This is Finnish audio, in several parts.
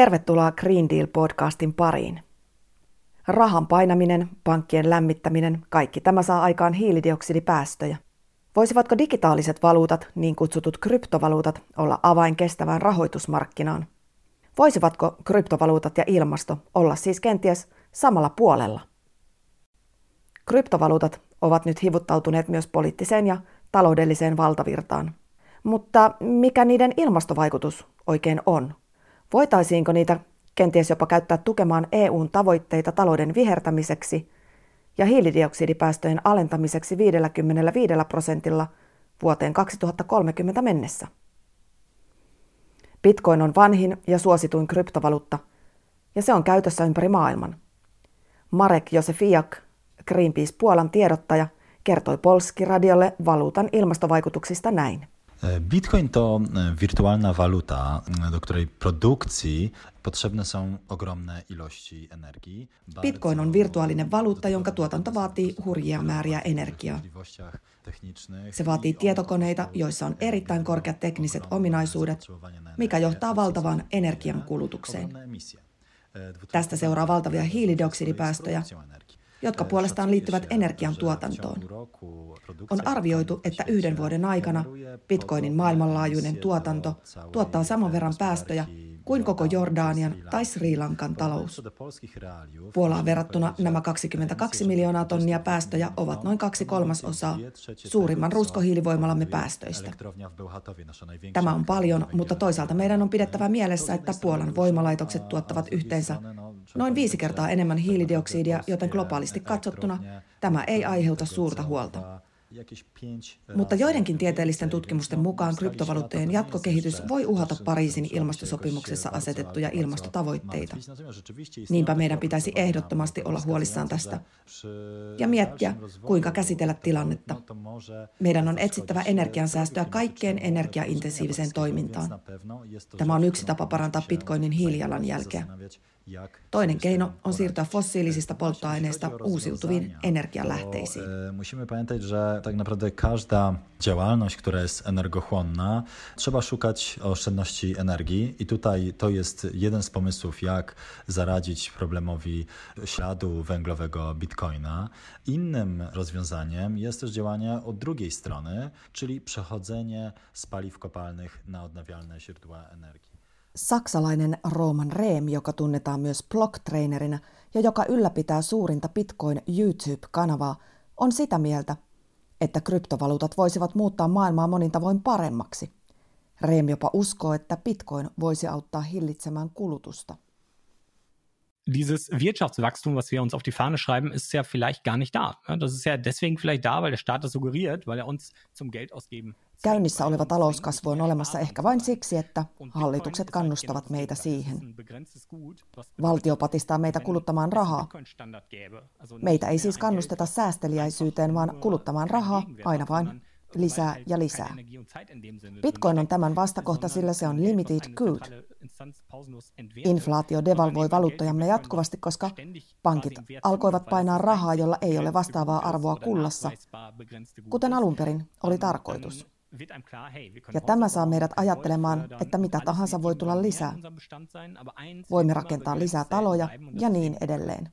Tervetuloa Green Deal-podcastin pariin. Rahan painaminen, pankkien lämmittäminen, kaikki tämä saa aikaan hiilidioksidipäästöjä. Voisivatko digitaaliset valuutat, niin kutsutut kryptovaluutat, olla avain kestävään rahoitusmarkkinaan? Voisivatko kryptovaluutat ja ilmasto olla siis kenties samalla puolella? Kryptovaluutat ovat nyt hivuttautuneet myös poliittiseen ja taloudelliseen valtavirtaan. Mutta mikä niiden ilmastovaikutus oikein on? Voitaisiinko niitä kenties jopa käyttää tukemaan EUn tavoitteita talouden vihertämiseksi ja hiilidioksidipäästöjen alentamiseksi 55 prosentilla vuoteen 2030 mennessä? Bitcoin on vanhin ja suosituin kryptovaluutta, ja se on käytössä ympäri maailman. Marek Josefiak, Greenpeace Puolan tiedottaja, kertoi Polski-radiolle valuutan ilmastovaikutuksista näin. Bitcoin to e, wirtualna waluta, e, do której produkcji potrzebne są ogromne ilości energii. Bitcoin on virtuaalinen valuutta, jonka tuotanto vaatii hurjia määriä energiaa. Se vaatii tietokoneita, joissa on erittäin korkeat tekniset ominaisuudet, mikä johtaa valtavaan energiankulutukseen. Tästä seuraa valtavia hiilidioksidipäästöjä, jotka puolestaan liittyvät energiantuotantoon. On arvioitu, että yhden vuoden aikana bitcoinin maailmanlaajuinen tuotanto tuottaa saman verran päästöjä kuin koko Jordanian tai Sri Lankan talous. Puolaan verrattuna nämä 22 miljoonaa tonnia päästöjä ovat noin kaksi kolmasosaa suurimman ruskohiilivoimalamme päästöistä. Tämä on paljon, mutta toisaalta meidän on pidettävä mielessä, että Puolan voimalaitokset tuottavat yhteensä noin viisi kertaa enemmän hiilidioksidia, joten globaalisti katsottuna tämä ei aiheuta suurta huolta. Mutta joidenkin tieteellisten tutkimusten mukaan kryptovaluuttojen jatkokehitys voi uhata Pariisin ilmastosopimuksessa asetettuja ilmastotavoitteita. Niinpä meidän pitäisi ehdottomasti olla huolissaan tästä ja miettiä, kuinka käsitellä tilannetta. Meidän on etsittävä energiansäästöä kaikkeen energiaintensiiviseen toimintaan. Tämä on yksi tapa parantaa bitcoinin hiilijalanjälkeä. Toinen keino on siirtyä fossiilisista polttoaineista uusiutuviin energialähteisiin. Musimy pamiętać, że tak naprawdę każda działalność, która jest energochłonna, trzeba szukać oszczędności energii i tutaj to jest jeden z pomysłów, jak zaradzić problemowi śladu węglowego bitcoina. Innym rozwiązaniem jest też działanie od drugiej strony, czyli przechodzenie z paliw kopalnych na odnawialne źródła energii. Saksalainen Roman Rehm, joka tunnetaan myös blogtrainerina ja joka ylläpitää suurinta Bitcoin YouTube-kanavaa, on sitä mieltä, että kryptovaluutat voisivat muuttaa maailmaa monin tavoin paremmaksi. Rehm jopa uskoo, että Bitcoin voisi auttaa hillitsemään kulutusta. dieses Wirtschaftswachstum, was wir uns auf die Fahne schreiben, ist ja vielleicht gar nicht da. Das ist ja deswegen vielleicht da, weil der Staat das suggeriert, weil er uns zum Geld ausgeben Käynnissä oleva talouskasvu on olemassa ehkä vain siksi, että hallitukset kannustavat meitä siihen. Valtio patistaa meitä kuluttamaan rahaa. Meitä ei siis kannusteta säästeliäisyyteen, vaan kuluttamaan rahaa aina vain lisää ja lisää. Bitcoin on tämän vastakohta, sillä se on limited good. Inflaatio devalvoi valuuttajamme jatkuvasti, koska pankit alkoivat painaa rahaa, jolla ei ole vastaavaa arvoa kullassa, kuten alun perin oli tarkoitus. Ja tämä saa meidät ajattelemaan, että mitä tahansa voi tulla lisää. Voimme rakentaa lisää taloja ja niin edelleen.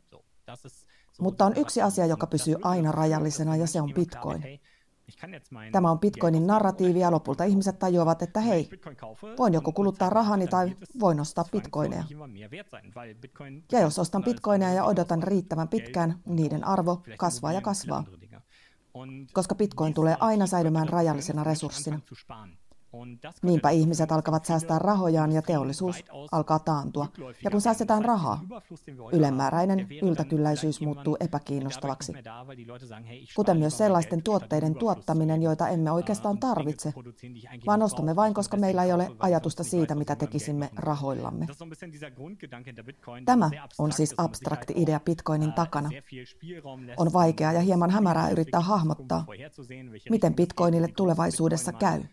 Mutta on yksi asia, joka pysyy aina rajallisena, ja se on bitcoin. Tämä on Bitcoinin narratiivi ja lopulta ihmiset tajuavat, että hei, voin joko kuluttaa rahani tai voin ostaa bitcoineja. Ja jos ostan bitcoineja ja odotan riittävän pitkään, niiden arvo kasvaa ja kasvaa. Koska bitcoin tulee aina säilymään rajallisena resurssina. Niinpä ihmiset alkavat säästää rahojaan ja teollisuus alkaa taantua. Ja kun säästetään rahaa, ylemmääräinen yltäkylläisyys muuttuu epäkiinnostavaksi. Kuten myös sellaisten tuotteiden tuottaminen, joita emme oikeastaan tarvitse, vaan ostamme vain, koska meillä ei ole ajatusta siitä, mitä tekisimme rahoillamme. Tämä on siis abstrakti idea Bitcoinin takana. On vaikeaa ja hieman hämärää yrittää hahmottaa, miten Bitcoinille tulevaisuudessa käy.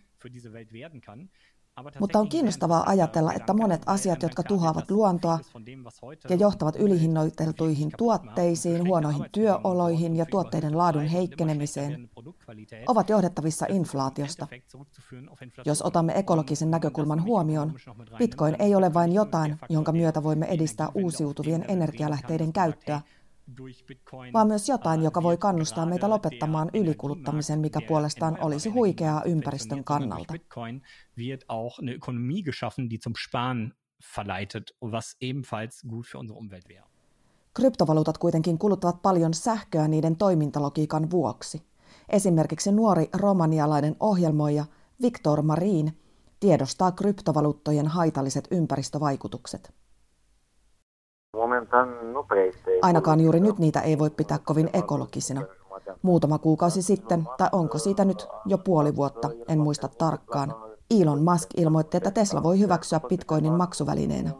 Mutta on kiinnostavaa ajatella, että monet asiat, jotka tuhoavat luontoa ja johtavat ylihinnoiteltuihin tuotteisiin, huonoihin työoloihin ja tuotteiden laadun heikkenemiseen, ovat johdettavissa inflaatiosta. Jos otamme ekologisen näkökulman huomioon, bitcoin ei ole vain jotain, jonka myötä voimme edistää uusiutuvien energialähteiden käyttöä, vaan myös jotain, joka voi kannustaa meitä lopettamaan ylikuluttamisen, mikä puolestaan olisi huikeaa ympäristön kannalta. Kryptovaluutat kuitenkin kuluttavat paljon sähköä niiden toimintalogiikan vuoksi. Esimerkiksi nuori romanialainen ohjelmoija Viktor Marin tiedostaa kryptovaluuttojen haitalliset ympäristövaikutukset. Ainakaan juuri nyt niitä ei voi pitää kovin ekologisina. Muutama kuukausi sitten, tai onko siitä nyt jo puoli vuotta, en muista tarkkaan, Elon Musk ilmoitti, että Tesla voi hyväksyä bitcoinin maksuvälineenä.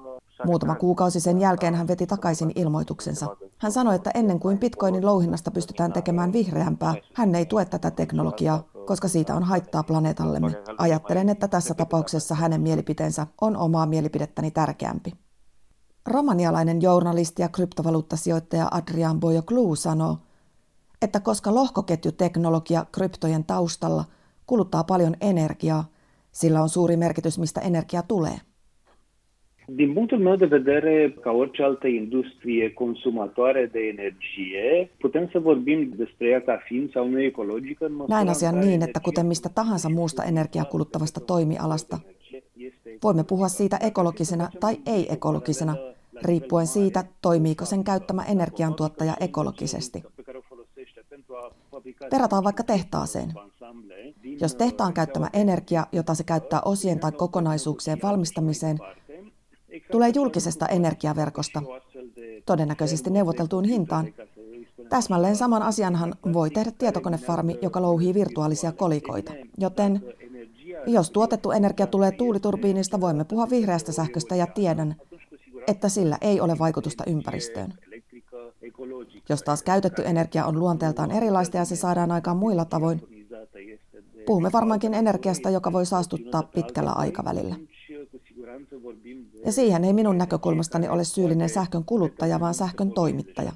Muutama kuukausi sen jälkeen hän veti takaisin ilmoituksensa. Hän sanoi, että ennen kuin bitcoinin louhinnasta pystytään tekemään vihreämpää, hän ei tue tätä teknologiaa, koska siitä on haittaa planeetallemme. Ajattelen, että tässä tapauksessa hänen mielipiteensä on omaa mielipidettäni tärkeämpi. Romanialainen journalisti ja kryptovaluuttasijoittaja Adrian Boyoclou sanoo, että koska lohkoketjuteknologia kryptojen taustalla kuluttaa paljon energiaa, sillä on suuri merkitys, mistä energia tulee. Din punctul meu de vedere, ca orice altă industrie consumatoare de energie, putem să vorbim despre ea ca fiind sau nu ecologică. Näin asian niin, että kuten mistä tahansa muusta energiaa kuluttavasta toimialasta, voimme puhua siitä ekologisena tai ei-ekologisena, riippuen siitä, toimiiko sen käyttämä energiantuottaja ekologisesti. Verrataan vaikka tehtaaseen. Jos tehtaan käyttämä energia, jota se käyttää osien tai kokonaisuuksien valmistamiseen, tulee julkisesta energiaverkosta, todennäköisesti neuvoteltuun hintaan. Täsmälleen saman asianhan voi tehdä tietokonefarmi, joka louhii virtuaalisia kolikoita. Joten jos tuotettu energia tulee tuuliturbiinista, voimme puhua vihreästä sähköstä ja tiedän, että sillä ei ole vaikutusta ympäristöön. Jos taas käytetty energia on luonteeltaan erilaista ja se saadaan aikaan muilla tavoin, puhumme varmaankin energiasta, joka voi saastuttaa pitkällä aikavälillä. Ja siihen ei minun näkökulmastani ole syyllinen sähkön kuluttaja, vaan sähkön toimittaja.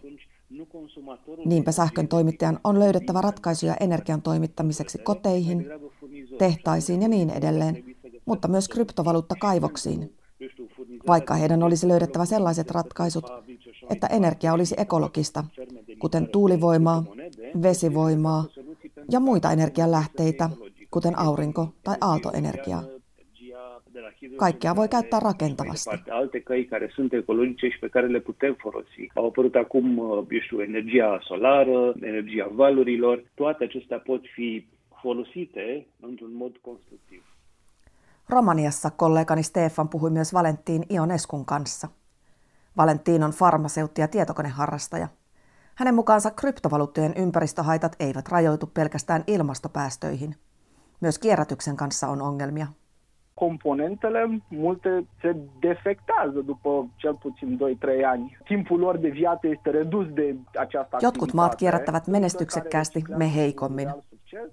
Niinpä sähkön toimittajan on löydettävä ratkaisuja energian toimittamiseksi koteihin, tehtaisiin ja niin edelleen, mutta myös kryptovaluuttakaivoksiin, vaikka heidän olisi löydettävä sellaiset ratkaisut, että energia olisi ekologista, kuten tuulivoimaa, vesivoimaa ja muita energialähteitä, kuten aurinko- tai aaltoenergiaa. Kaikkea voi käyttää rakentavasti. Romaniassa kollegani Stefan puhui myös Valentiin Ioneskun kanssa. Valentin on farmaseutti ja tietokoneharrastaja. Hänen mukaansa kryptovaluuttojen ympäristöhaitat eivät rajoitu pelkästään ilmastopäästöihin. Myös kierrätyksen kanssa on ongelmia. componentele, multe se defectează după cel puțin 2-3 ani. Timpul lor de viață este redus de această Jotkut maat kierrättävät menestyksekkäästi, me heikommin.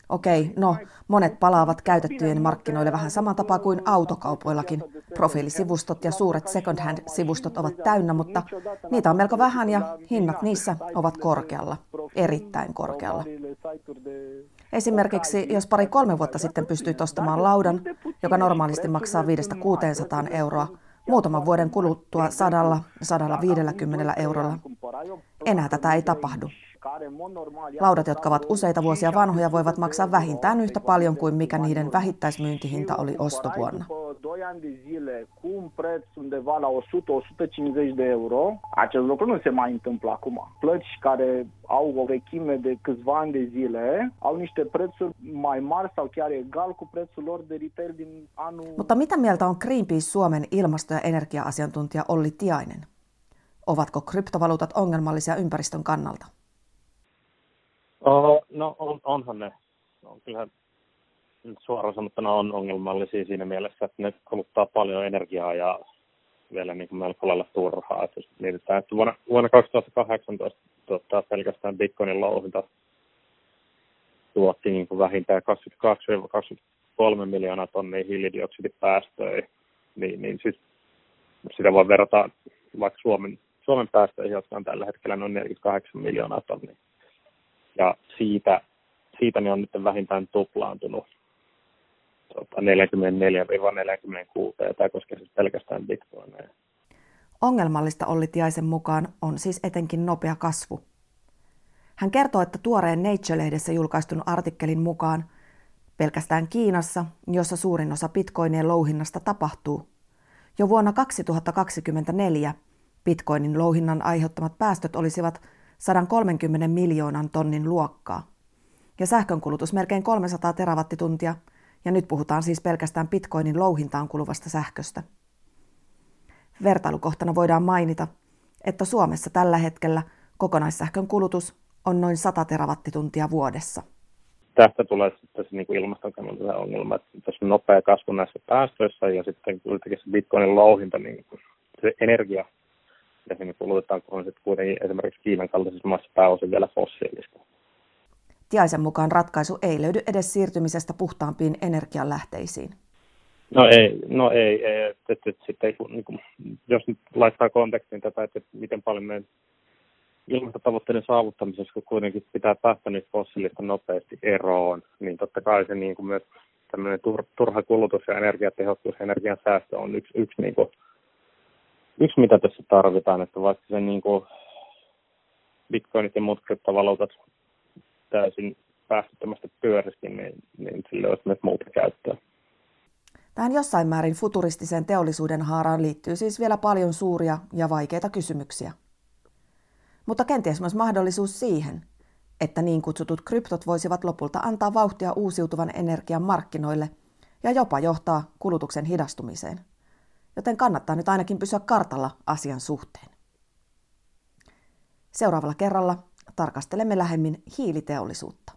Okei, no monet palaavat käytettyjen markkinoille vähän saman tapaa kuin autokaupoillakin. Profiilisivustot ja suuret second hand-sivustot ovat täynnä, mutta niitä on melko vähän ja hinnat niissä ovat korkealla, erittäin korkealla. Esimerkiksi jos pari-kolme vuotta sitten pystyit ostamaan laudan, joka normaalisti maksaa 500-600 euroa, muutaman vuoden kuluttua 100-150 eurolla. Enää tätä ei tapahdu. Laudat, jotka ovat useita vuosia vanhoja, voivat maksaa vähintään yhtä paljon kuin mikä niiden vähittäismyyntihinta oli ostovuonna. Acest lucru nu se mai întâmplă acum. Plăci care au o vechime de câțiva ani de zile au niște prețuri mai mari sau chiar egal cu prețul lor de retail din anul... Mutta mitä mieltä on Greenpeace Suomen ilmasto- ja energia-asiantuntija Olli Tiainen? Ovatko kryptovaluutat ongelmallisia ympäristön kannalta? Oh, no on, onhan ne. No, kyllähän nyt suoraan sanottuna on ongelmallisia siinä mielessä, että ne kuluttaa paljon energiaa ja vielä niin kuin melko lailla turhaa. Että jos mietitään, että vuonna, vuonna 2018 tuottaa pelkästään Bitcoinin louhinta tuotti niin kuin vähintään kolme miljoonaa tonnia hiilidioksidipäästöjä, niin, niin siis sitä voi verrata vaikka Suomen, Suomen päästöihin, jotka on tällä hetkellä noin 48 miljoonaa tonnia. Ja siitä, siitä ne on nyt vähintään tuplaantunut 44-46, ja tämä koskee siis pelkästään bitcoineja. Ongelmallista Olli Tiaisen mukaan on siis etenkin nopea kasvu. Hän kertoo, että tuoreen Nature-lehdessä julkaistun artikkelin mukaan pelkästään Kiinassa, jossa suurin osa bitcoinien louhinnasta tapahtuu, jo vuonna 2024 bitcoinin louhinnan aiheuttamat päästöt olisivat 130 miljoonan tonnin luokkaa ja sähkönkulutus melkein 300 terawattituntia, ja nyt puhutaan siis pelkästään bitcoinin louhintaan kuluvasta sähköstä. Vertailukohtana voidaan mainita, että Suomessa tällä hetkellä kokonaissähkön kulutus on noin 100 terawattituntia vuodessa. Tästä tulee sitten se niin ilmaston kannalta ongelma, että tässä on nopea kasvu näissä päästöissä ja sitten kuitenkin se bitcoinin louhinta, niin se energia, ja sinne kulutetaan, kun on sitten kuitenkin esimerkiksi Kiinan kaltaisessa maassa pääosin vielä fossiilista. Tiaisen mukaan ratkaisu ei löydy edes siirtymisestä puhtaampiin energianlähteisiin. No ei, no ei, ei että, että, että sitten, niin kuin, jos nyt laittaa kontekstiin tätä, että, että miten paljon meidän ilmastotavoitteiden saavuttamisessa, kun kuitenkin pitää päästä niistä fossiilista nopeasti eroon, niin totta kai se niin kuin myös tämmöinen tur, turha kulutus ja energiatehokkuus ja energian säästö on yksi, yksi, niin kuin, yksi mitä tässä tarvitaan, että vaikka se niin kuin bitcoinit ja muut kryptovaluutat täysin päästöttömästi pyörisikin, niin, niin sille olisi myös muuta käyttöä. Tähän jossain määrin futuristiseen teollisuuden haaraan liittyy siis vielä paljon suuria ja vaikeita kysymyksiä. Mutta kenties myös mahdollisuus siihen, että niin kutsutut kryptot voisivat lopulta antaa vauhtia uusiutuvan energian markkinoille ja jopa johtaa kulutuksen hidastumiseen. Joten kannattaa nyt ainakin pysyä kartalla asian suhteen. Seuraavalla kerralla tarkastelemme lähemmin hiiliteollisuutta.